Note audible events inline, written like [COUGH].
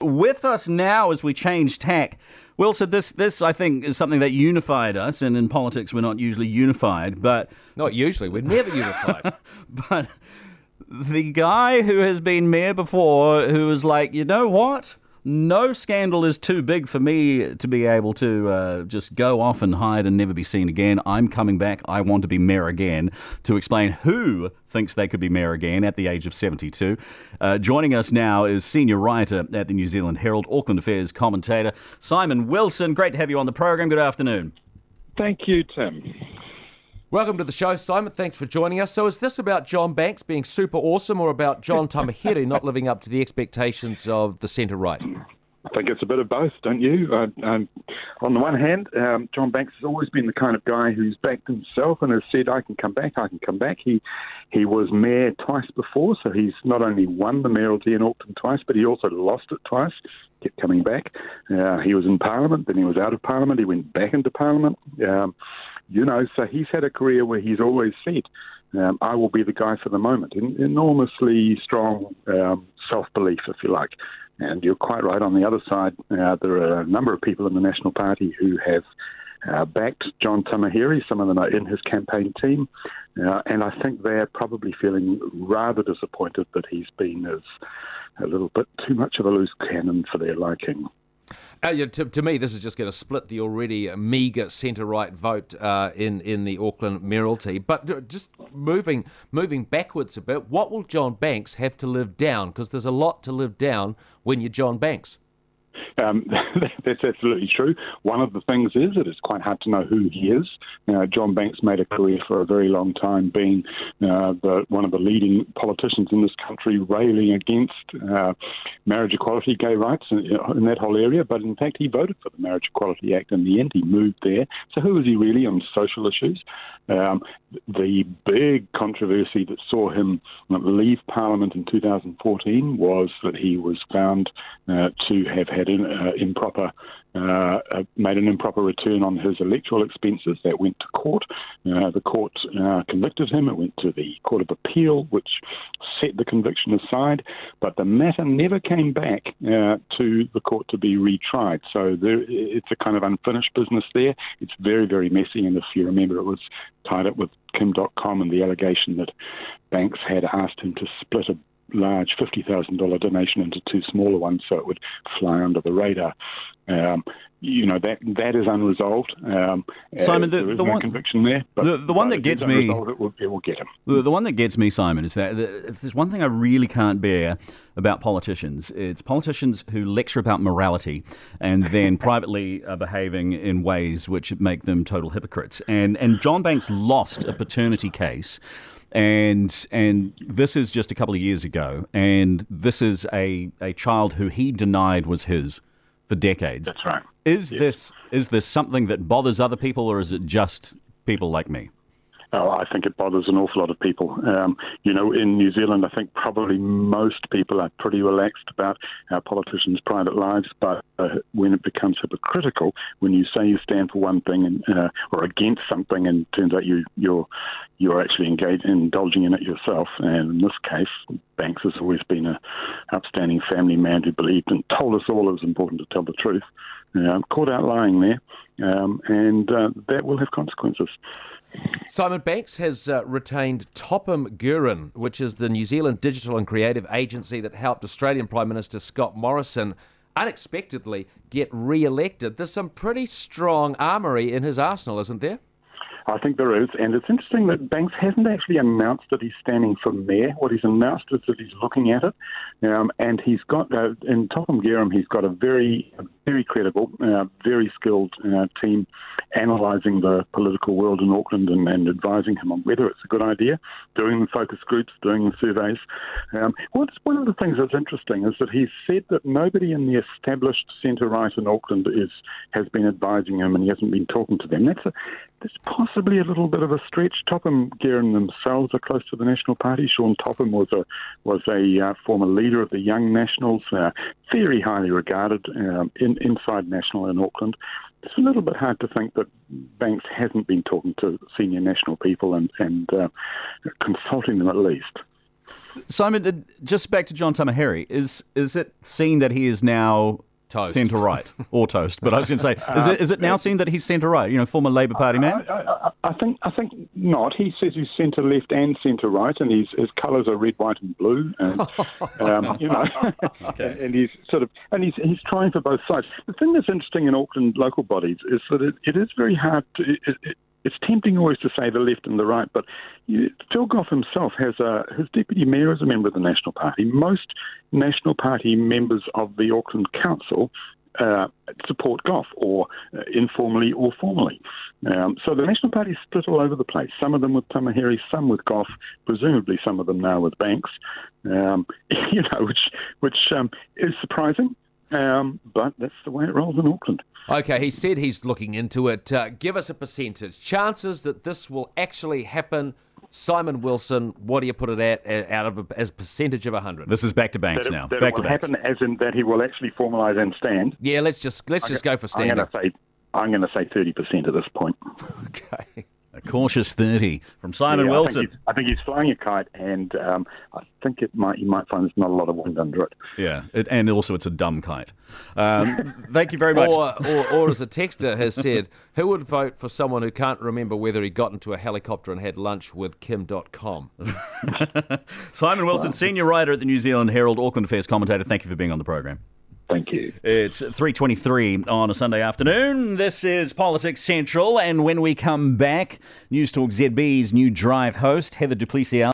With us now as we change tack, Wilson, this, this I think is something that unified us, and in politics we're not usually unified, but. Not usually, we're never unified. [LAUGHS] but the guy who has been mayor before, who was like, you know what? No scandal is too big for me to be able to uh, just go off and hide and never be seen again. I'm coming back. I want to be mayor again. To explain who thinks they could be mayor again at the age of 72. Uh, joining us now is senior writer at the New Zealand Herald, Auckland Affairs commentator, Simon Wilson. Great to have you on the program. Good afternoon. Thank you, Tim. Welcome to the show, Simon. Thanks for joining us. So, is this about John Banks being super awesome or about John Tamihere not living up to the expectations of the centre right? I think it's a bit of both, don't you? Uh, um, on the one hand, um, John Banks has always been the kind of guy who's backed himself and has said, "I can come back, I can come back." He he was mayor twice before, so he's not only won the mayoralty in Auckland twice, but he also lost it twice. Kept coming back. Uh, he was in Parliament, then he was out of Parliament. He went back into Parliament. Um, you know, so he's had a career where he's always said, um, I will be the guy for the moment. En- enormously strong um, self belief, if you like. And you're quite right. On the other side, uh, there are a number of people in the National Party who have uh, backed John Tamihere. Some of them are in his campaign team. Uh, and I think they're probably feeling rather disappointed that he's been as a little bit too much of a loose cannon for their liking. Uh, yeah, to, to, me, this is just going to split the already meagre centre right vote uh, in in the Auckland mayoralty. But uh, just moving moving backwards a bit, what will John Banks have to live down? Because there's a lot to live down when you're John Banks. Um, [LAUGHS] that's absolutely true. One of the things is that it's quite hard to know who he is. Uh, John Banks made a career for a very long time being uh, the, one of the leading politicians in this country railing against uh, marriage equality, gay rights in, in, that whole area. But in fact, he voted for the Marriage Equality Act in the end. He moved there. So who is he really on social issues? Um, the big controversy that saw him leave Parliament in 2014 was that he was found uh, to have had in, uh, improper uh, uh, made an improper return on his electoral expenses. That went to court. Uh, the court uh, convicted him. It went to the Court of Appeal, which set the conviction aside. But the matter never came back to the court to be retried. So there, it's a kind of unfinished business there. It's very, very messy. And if you remember, it was tied up with Kim Dotcom and the allegation that Banks had asked him to split a large $50,000 donation into two smaller ones so it would fly under the radar. Um, you know that that is unresolved. Um, Simon, the, the no one conviction there, but, the, the one that gets me, it will, it will, get him. The, the one that gets me, Simon, is that if there's one thing I really can't bear about politicians, it's politicians who lecture about morality and then [LAUGHS] privately are behaving in ways which make them total hypocrites. And and John Banks lost a paternity case and and this is just a couple of years ago, and this is a, a child who he denied was his for decades. That's right. Is yes. this is this something that bothers other people, or is it just people like me? Oh, I think it bothers an awful lot of people. Um, you know, in New Zealand, I think probably most people are pretty relaxed about our politicians' private lives, but uh, when it becomes hypocritical, when you say you stand for one thing and, uh, or against something, and turns out you, you're you're actually engaged indulging in it yourself. And in this case, Banks has always been an upstanding family man who believed and told us all it was important to tell the truth. Um, caught out lying there, um, and uh, that will have consequences. Simon Banks has uh, retained Topham Guerin, which is the New Zealand digital and creative agency that helped Australian Prime Minister Scott Morrison unexpectedly get re elected. There's some pretty strong armoury in his arsenal, isn't there? I think there is, and it's interesting that Banks hasn't actually announced that he's standing for mayor. What he's announced is that he's looking at it, um, and he's got uh, in Topham Guerin, he's got a very, very credible, uh, very skilled uh, team analysing the political world in Auckland and, and, advising him on whether it's a good idea, doing the focus groups, doing the surveys. Um, what's one of the things that's interesting is that he's said that nobody in the established centre right in Auckland is has been advising him, and he hasn't been talking to them. That's a, that's possibly a little bit of a stretch. Topham Guerin themselves are close to the National Party. Sean Topham was a was a uh, former leader of the Young Nationals, uh, very highly regarded um, in, inside National in Auckland. It's a little bit hard to think that Banks hasn't been talking to senior National people and, and uh, consulting them at least. Simon, uh, just back to John Tamihere. Is is it seen that he is now Toast. centre right [LAUGHS] or toast? But I was going to say, is it is it now seen that he's centre right? You know, former Labor Party man. I, I, I think I think not. He says he's centre left and centre right, and his his colours are red, white, and blue, and [LAUGHS] um, you know, and, [LAUGHS] and he's sort of and he's he's trying for both sides. The thing that's interesting in Auckland local bodies is that it, it is very hard to. It, it, it's tempting always to say the left and the right, but Phil Goff himself has a his deputy mayor is a member of the National Party. Most National Party members of the Auckland Council uh, support Goff, or uh, informally or formally. Um, so the National Party is split all over the place. Some of them with Tamihere, some with Goff, presumably some of them now with Banks. Um, [LAUGHS] you know, which which um, is surprising. Um, but that's the way it rolls in Auckland. Okay, he said he's looking into it. Uh, give us a percentage. Chances that this will actually happen. Simon Wilson, what do you put it at out of a, as a percentage of 100? This is back to Banks That, now. that back it to will Banks. happen as in that he will actually formalise and stand. Yeah, let's just let's just go for I'm standing. going to say I'm going to say 30% at this point. [LAUGHS] Okay. A cautious thirty from Simon Yeah, Wilson. I think, he's, I think he's flying a kite, and um, I think it might you might find there's not a lot of wind under it. Yeah, it, and also it's a dumb kite. Um, [LAUGHS] thank you very much. Or, or, or as a texter has said, who would vote for someone who can't remember whether he got into a helicopter and had lunch with Kim Dotcom? [LAUGHS] Simon Wilson, senior writer at the New Zealand Herald, Auckland Affairs commentator. Thank you for being on the program. Thank you. It's 3.23 on a Sunday afternoon. This is Politics Central, and when we come back, News Talk ZB's new drive host, Heather du Plessis